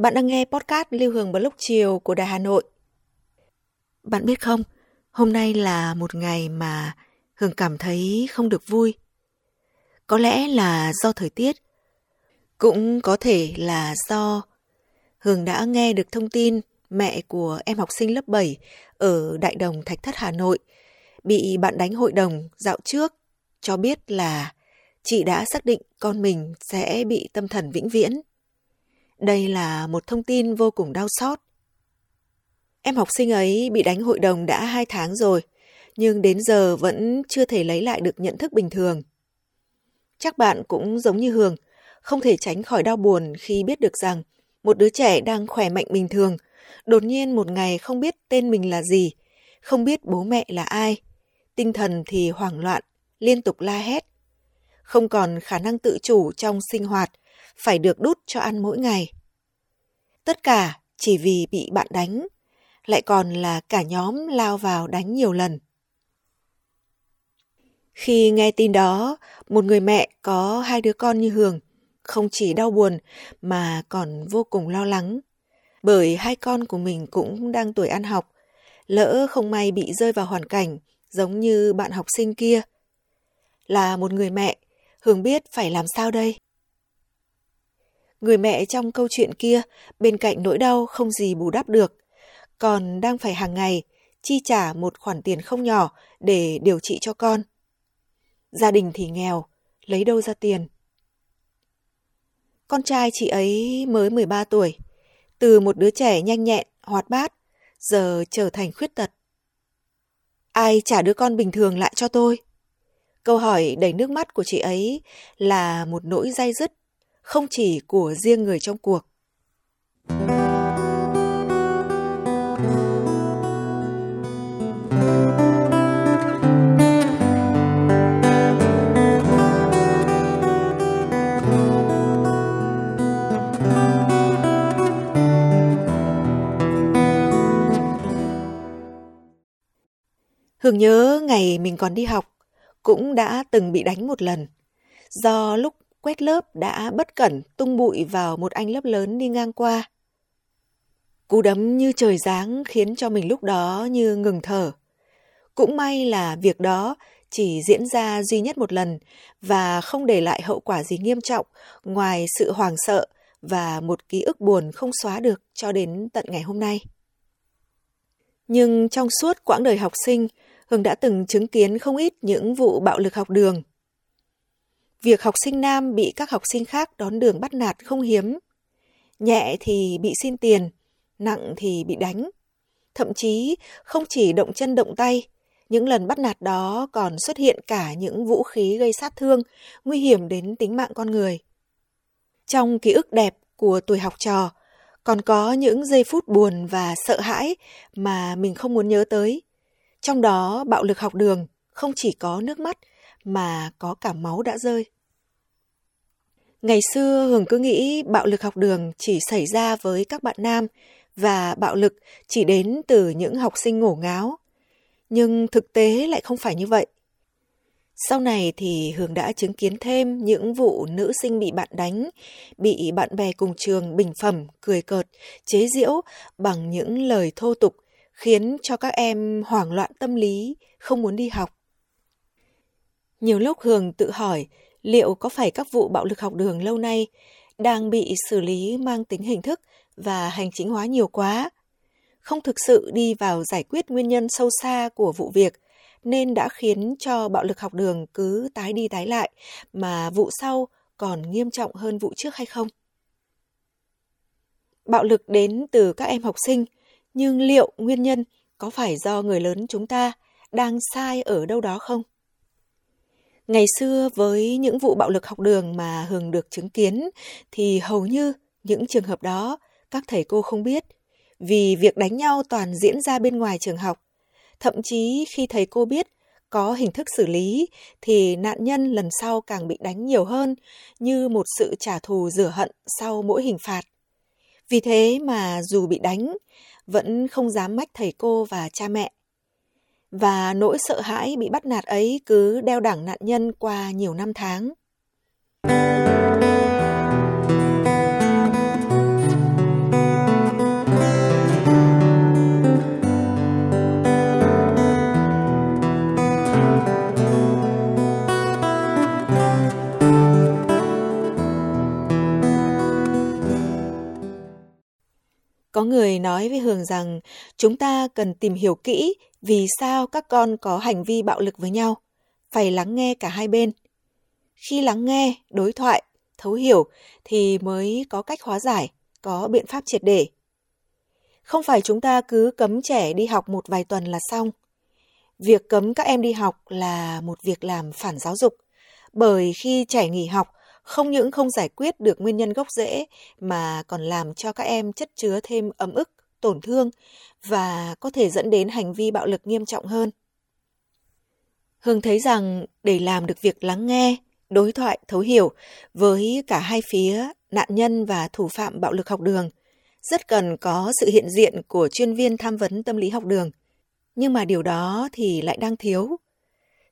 bạn đang nghe podcast Lưu Hương Blog Chiều của Đài Hà Nội. Bạn biết không, hôm nay là một ngày mà Hương cảm thấy không được vui. Có lẽ là do thời tiết, cũng có thể là do Hương đã nghe được thông tin mẹ của em học sinh lớp 7 ở Đại Đồng Thạch Thất Hà Nội bị bạn đánh hội đồng dạo trước cho biết là chị đã xác định con mình sẽ bị tâm thần vĩnh viễn. Đây là một thông tin vô cùng đau xót. Em học sinh ấy bị đánh hội đồng đã hai tháng rồi, nhưng đến giờ vẫn chưa thể lấy lại được nhận thức bình thường. Chắc bạn cũng giống như Hường, không thể tránh khỏi đau buồn khi biết được rằng một đứa trẻ đang khỏe mạnh bình thường, đột nhiên một ngày không biết tên mình là gì, không biết bố mẹ là ai, tinh thần thì hoảng loạn, liên tục la hét, không còn khả năng tự chủ trong sinh hoạt, phải được đút cho ăn mỗi ngày. Tất cả chỉ vì bị bạn đánh, lại còn là cả nhóm lao vào đánh nhiều lần. Khi nghe tin đó, một người mẹ có hai đứa con như Hường không chỉ đau buồn mà còn vô cùng lo lắng. Bởi hai con của mình cũng đang tuổi ăn học, lỡ không may bị rơi vào hoàn cảnh giống như bạn học sinh kia. Là một người mẹ, Hường biết phải làm sao đây? Người mẹ trong câu chuyện kia, bên cạnh nỗi đau không gì bù đắp được, còn đang phải hàng ngày chi trả một khoản tiền không nhỏ để điều trị cho con. Gia đình thì nghèo, lấy đâu ra tiền? Con trai chị ấy mới 13 tuổi, từ một đứa trẻ nhanh nhẹn, hoạt bát, giờ trở thành khuyết tật. Ai trả đứa con bình thường lại cho tôi? Câu hỏi đầy nước mắt của chị ấy là một nỗi dai dứt không chỉ của riêng người trong cuộc. Hưởng nhớ ngày mình còn đi học, cũng đã từng bị đánh một lần. Do lúc quét lớp đã bất cẩn tung bụi vào một anh lớp lớn đi ngang qua. Cú đấm như trời giáng khiến cho mình lúc đó như ngừng thở. Cũng may là việc đó chỉ diễn ra duy nhất một lần và không để lại hậu quả gì nghiêm trọng ngoài sự hoảng sợ và một ký ức buồn không xóa được cho đến tận ngày hôm nay. Nhưng trong suốt quãng đời học sinh, Hương đã từng chứng kiến không ít những vụ bạo lực học đường việc học sinh nam bị các học sinh khác đón đường bắt nạt không hiếm. Nhẹ thì bị xin tiền, nặng thì bị đánh. Thậm chí không chỉ động chân động tay, những lần bắt nạt đó còn xuất hiện cả những vũ khí gây sát thương, nguy hiểm đến tính mạng con người. Trong ký ức đẹp của tuổi học trò, còn có những giây phút buồn và sợ hãi mà mình không muốn nhớ tới. Trong đó bạo lực học đường không chỉ có nước mắt mà có cả máu đã rơi. Ngày xưa Hường cứ nghĩ bạo lực học đường chỉ xảy ra với các bạn nam và bạo lực chỉ đến từ những học sinh ngổ ngáo. Nhưng thực tế lại không phải như vậy. Sau này thì Hường đã chứng kiến thêm những vụ nữ sinh bị bạn đánh, bị bạn bè cùng trường bình phẩm, cười cợt, chế giễu bằng những lời thô tục, khiến cho các em hoảng loạn tâm lý, không muốn đi học. Nhiều lúc Hường tự hỏi liệu có phải các vụ bạo lực học đường lâu nay đang bị xử lý mang tính hình thức và hành chính hóa nhiều quá, không thực sự đi vào giải quyết nguyên nhân sâu xa của vụ việc nên đã khiến cho bạo lực học đường cứ tái đi tái lại mà vụ sau còn nghiêm trọng hơn vụ trước hay không? Bạo lực đến từ các em học sinh, nhưng liệu nguyên nhân có phải do người lớn chúng ta đang sai ở đâu đó không? Ngày xưa với những vụ bạo lực học đường mà Hường được chứng kiến thì hầu như những trường hợp đó các thầy cô không biết vì việc đánh nhau toàn diễn ra bên ngoài trường học. Thậm chí khi thầy cô biết có hình thức xử lý thì nạn nhân lần sau càng bị đánh nhiều hơn như một sự trả thù rửa hận sau mỗi hình phạt. Vì thế mà dù bị đánh, vẫn không dám mách thầy cô và cha mẹ. Và nỗi sợ hãi bị bắt nạt ấy cứ đeo đẳng nạn nhân qua nhiều năm tháng. Có người nói với Hường rằng chúng ta cần tìm hiểu kỹ vì sao các con có hành vi bạo lực với nhau, phải lắng nghe cả hai bên. Khi lắng nghe, đối thoại, thấu hiểu thì mới có cách hóa giải, có biện pháp triệt để. Không phải chúng ta cứ cấm trẻ đi học một vài tuần là xong. Việc cấm các em đi học là một việc làm phản giáo dục, bởi khi trẻ nghỉ học không những không giải quyết được nguyên nhân gốc rễ mà còn làm cho các em chất chứa thêm ấm ức, tổn thương và có thể dẫn đến hành vi bạo lực nghiêm trọng hơn. Hương thấy rằng để làm được việc lắng nghe, đối thoại thấu hiểu với cả hai phía nạn nhân và thủ phạm bạo lực học đường, rất cần có sự hiện diện của chuyên viên tham vấn tâm lý học đường. Nhưng mà điều đó thì lại đang thiếu.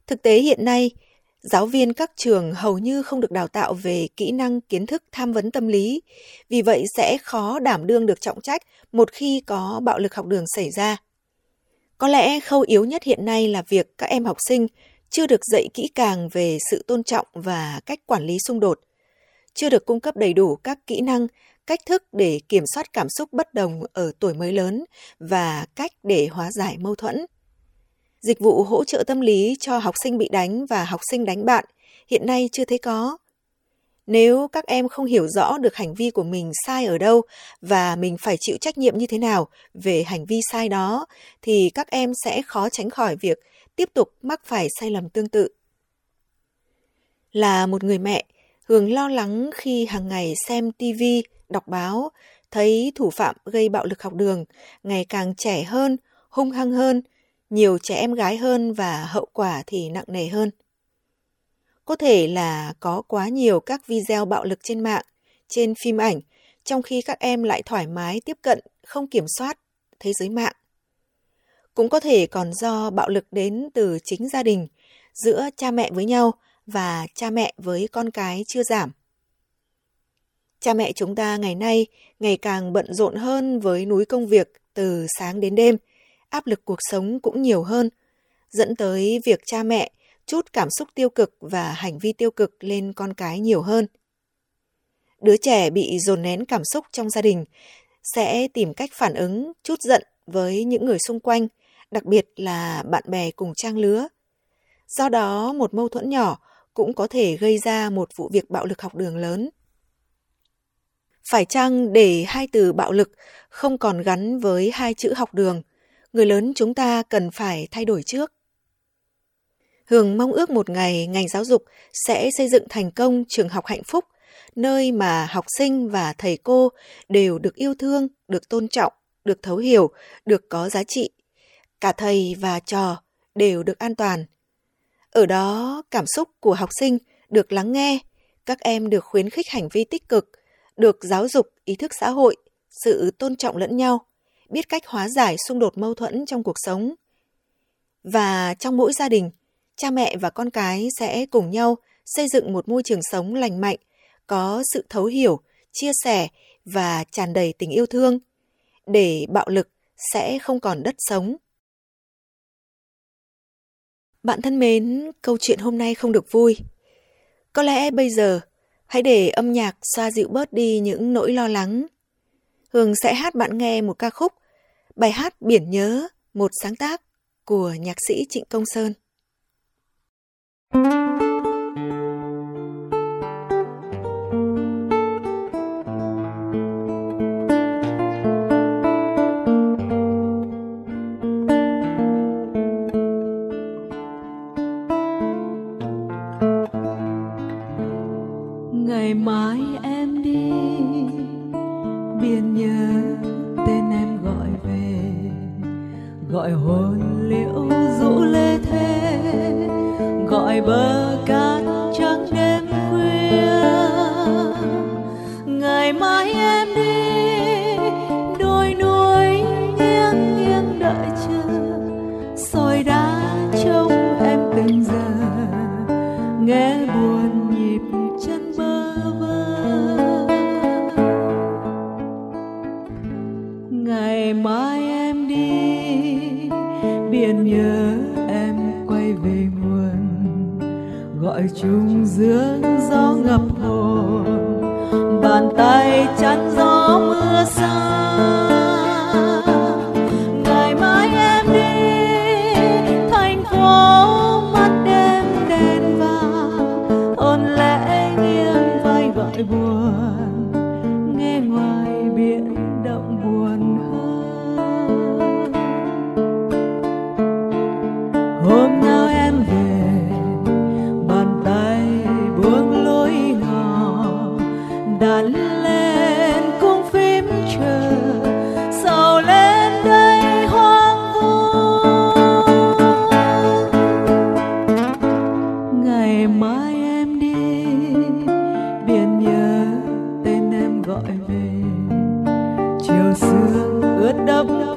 Thực tế hiện nay, Giáo viên các trường hầu như không được đào tạo về kỹ năng kiến thức tham vấn tâm lý, vì vậy sẽ khó đảm đương được trọng trách một khi có bạo lực học đường xảy ra. Có lẽ khâu yếu nhất hiện nay là việc các em học sinh chưa được dạy kỹ càng về sự tôn trọng và cách quản lý xung đột, chưa được cung cấp đầy đủ các kỹ năng, cách thức để kiểm soát cảm xúc bất đồng ở tuổi mới lớn và cách để hóa giải mâu thuẫn. Dịch vụ hỗ trợ tâm lý cho học sinh bị đánh và học sinh đánh bạn hiện nay chưa thấy có. Nếu các em không hiểu rõ được hành vi của mình sai ở đâu và mình phải chịu trách nhiệm như thế nào về hành vi sai đó thì các em sẽ khó tránh khỏi việc tiếp tục mắc phải sai lầm tương tự. Là một người mẹ, Hường lo lắng khi hàng ngày xem TV, đọc báo, thấy thủ phạm gây bạo lực học đường ngày càng trẻ hơn, hung hăng hơn – nhiều trẻ em gái hơn và hậu quả thì nặng nề hơn. Có thể là có quá nhiều các video bạo lực trên mạng, trên phim ảnh, trong khi các em lại thoải mái tiếp cận, không kiểm soát thế giới mạng. Cũng có thể còn do bạo lực đến từ chính gia đình, giữa cha mẹ với nhau và cha mẹ với con cái chưa giảm. Cha mẹ chúng ta ngày nay ngày càng bận rộn hơn với núi công việc từ sáng đến đêm, áp lực cuộc sống cũng nhiều hơn, dẫn tới việc cha mẹ chút cảm xúc tiêu cực và hành vi tiêu cực lên con cái nhiều hơn. Đứa trẻ bị dồn nén cảm xúc trong gia đình sẽ tìm cách phản ứng chút giận với những người xung quanh, đặc biệt là bạn bè cùng trang lứa. Do đó, một mâu thuẫn nhỏ cũng có thể gây ra một vụ việc bạo lực học đường lớn. Phải chăng để hai từ bạo lực không còn gắn với hai chữ học đường người lớn chúng ta cần phải thay đổi trước. Hường mong ước một ngày ngành giáo dục sẽ xây dựng thành công trường học hạnh phúc, nơi mà học sinh và thầy cô đều được yêu thương, được tôn trọng, được thấu hiểu, được có giá trị. Cả thầy và trò đều được an toàn. Ở đó, cảm xúc của học sinh được lắng nghe, các em được khuyến khích hành vi tích cực, được giáo dục ý thức xã hội, sự tôn trọng lẫn nhau biết cách hóa giải xung đột mâu thuẫn trong cuộc sống. Và trong mỗi gia đình, cha mẹ và con cái sẽ cùng nhau xây dựng một môi trường sống lành mạnh, có sự thấu hiểu, chia sẻ và tràn đầy tình yêu thương, để bạo lực sẽ không còn đất sống. Bạn thân mến, câu chuyện hôm nay không được vui. Có lẽ bây giờ hãy để âm nhạc xoa dịu bớt đi những nỗi lo lắng Hương sẽ hát bạn nghe một ca khúc, bài hát Biển Nhớ, một sáng tác của nhạc sĩ Trịnh Công Sơn. ngày gọi hồn liễu rũ lê thế gọi bờ cát trắng đêm khuya. Ngày mai em đi, đôi núi nghiêng nghiêng đợi chờ. Soi đá trông em từng giờ, nghe buồn nhịp chân bơ vơ. Ngày mai em đi biển nhớ em quay về nguồn gọi chung dưỡng gió ngập hồn bàn tay chắn gió mưa xa.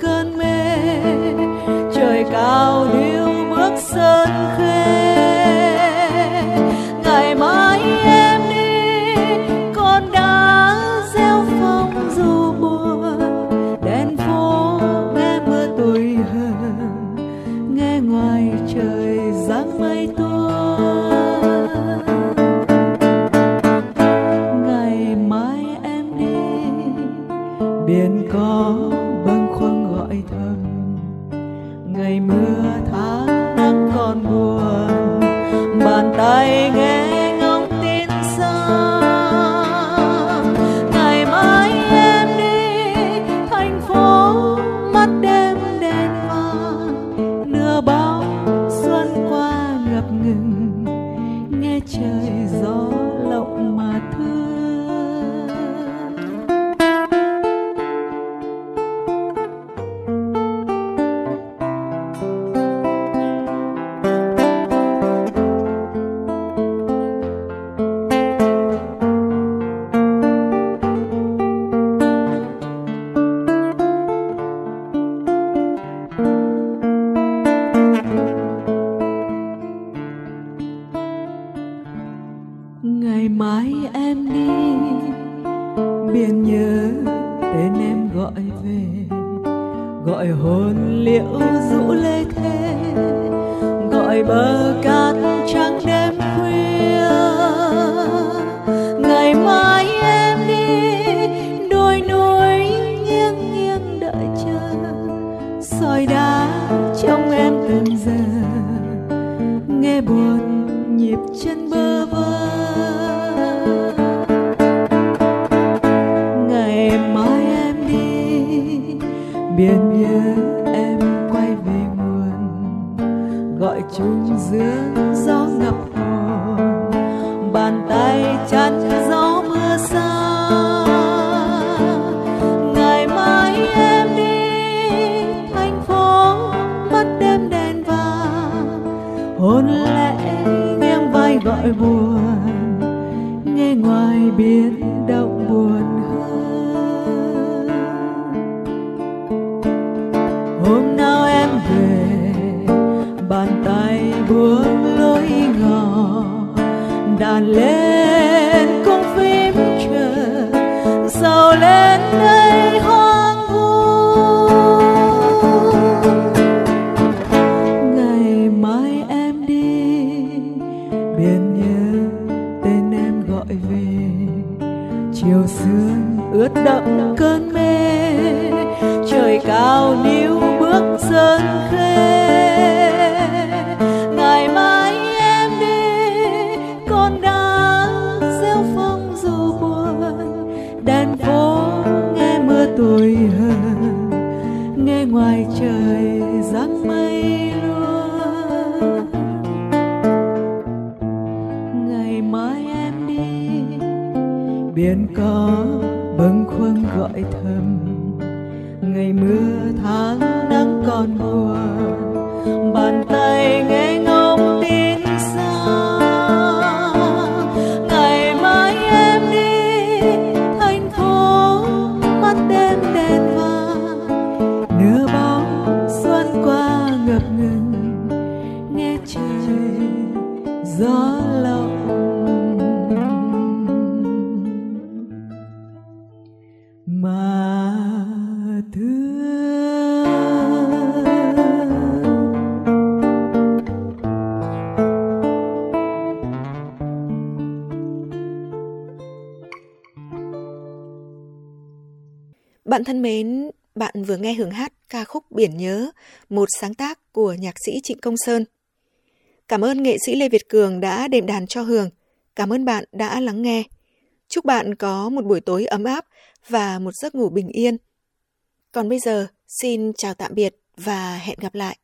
cơn mê. Trời cao điêu bước sơn khê. move. liệu rũ lê thế gọi bờ cát chung dương gió ngập hồn, bàn tay chắn gió mưa xa. Ngày mai em đi, thành phố mắt đêm đèn vàng. Hôn lẽ nghiêng vai gọi buồn, nghe ngoài biển buông lối ngỏ đàn lên Bạn thân mến, bạn vừa nghe hưởng hát ca khúc Biển Nhớ, một sáng tác của nhạc sĩ Trịnh Công Sơn. Cảm ơn nghệ sĩ Lê Việt Cường đã đệm đàn cho Hường. Cảm ơn bạn đã lắng nghe. Chúc bạn có một buổi tối ấm áp và một giấc ngủ bình yên. Còn bây giờ, xin chào tạm biệt và hẹn gặp lại.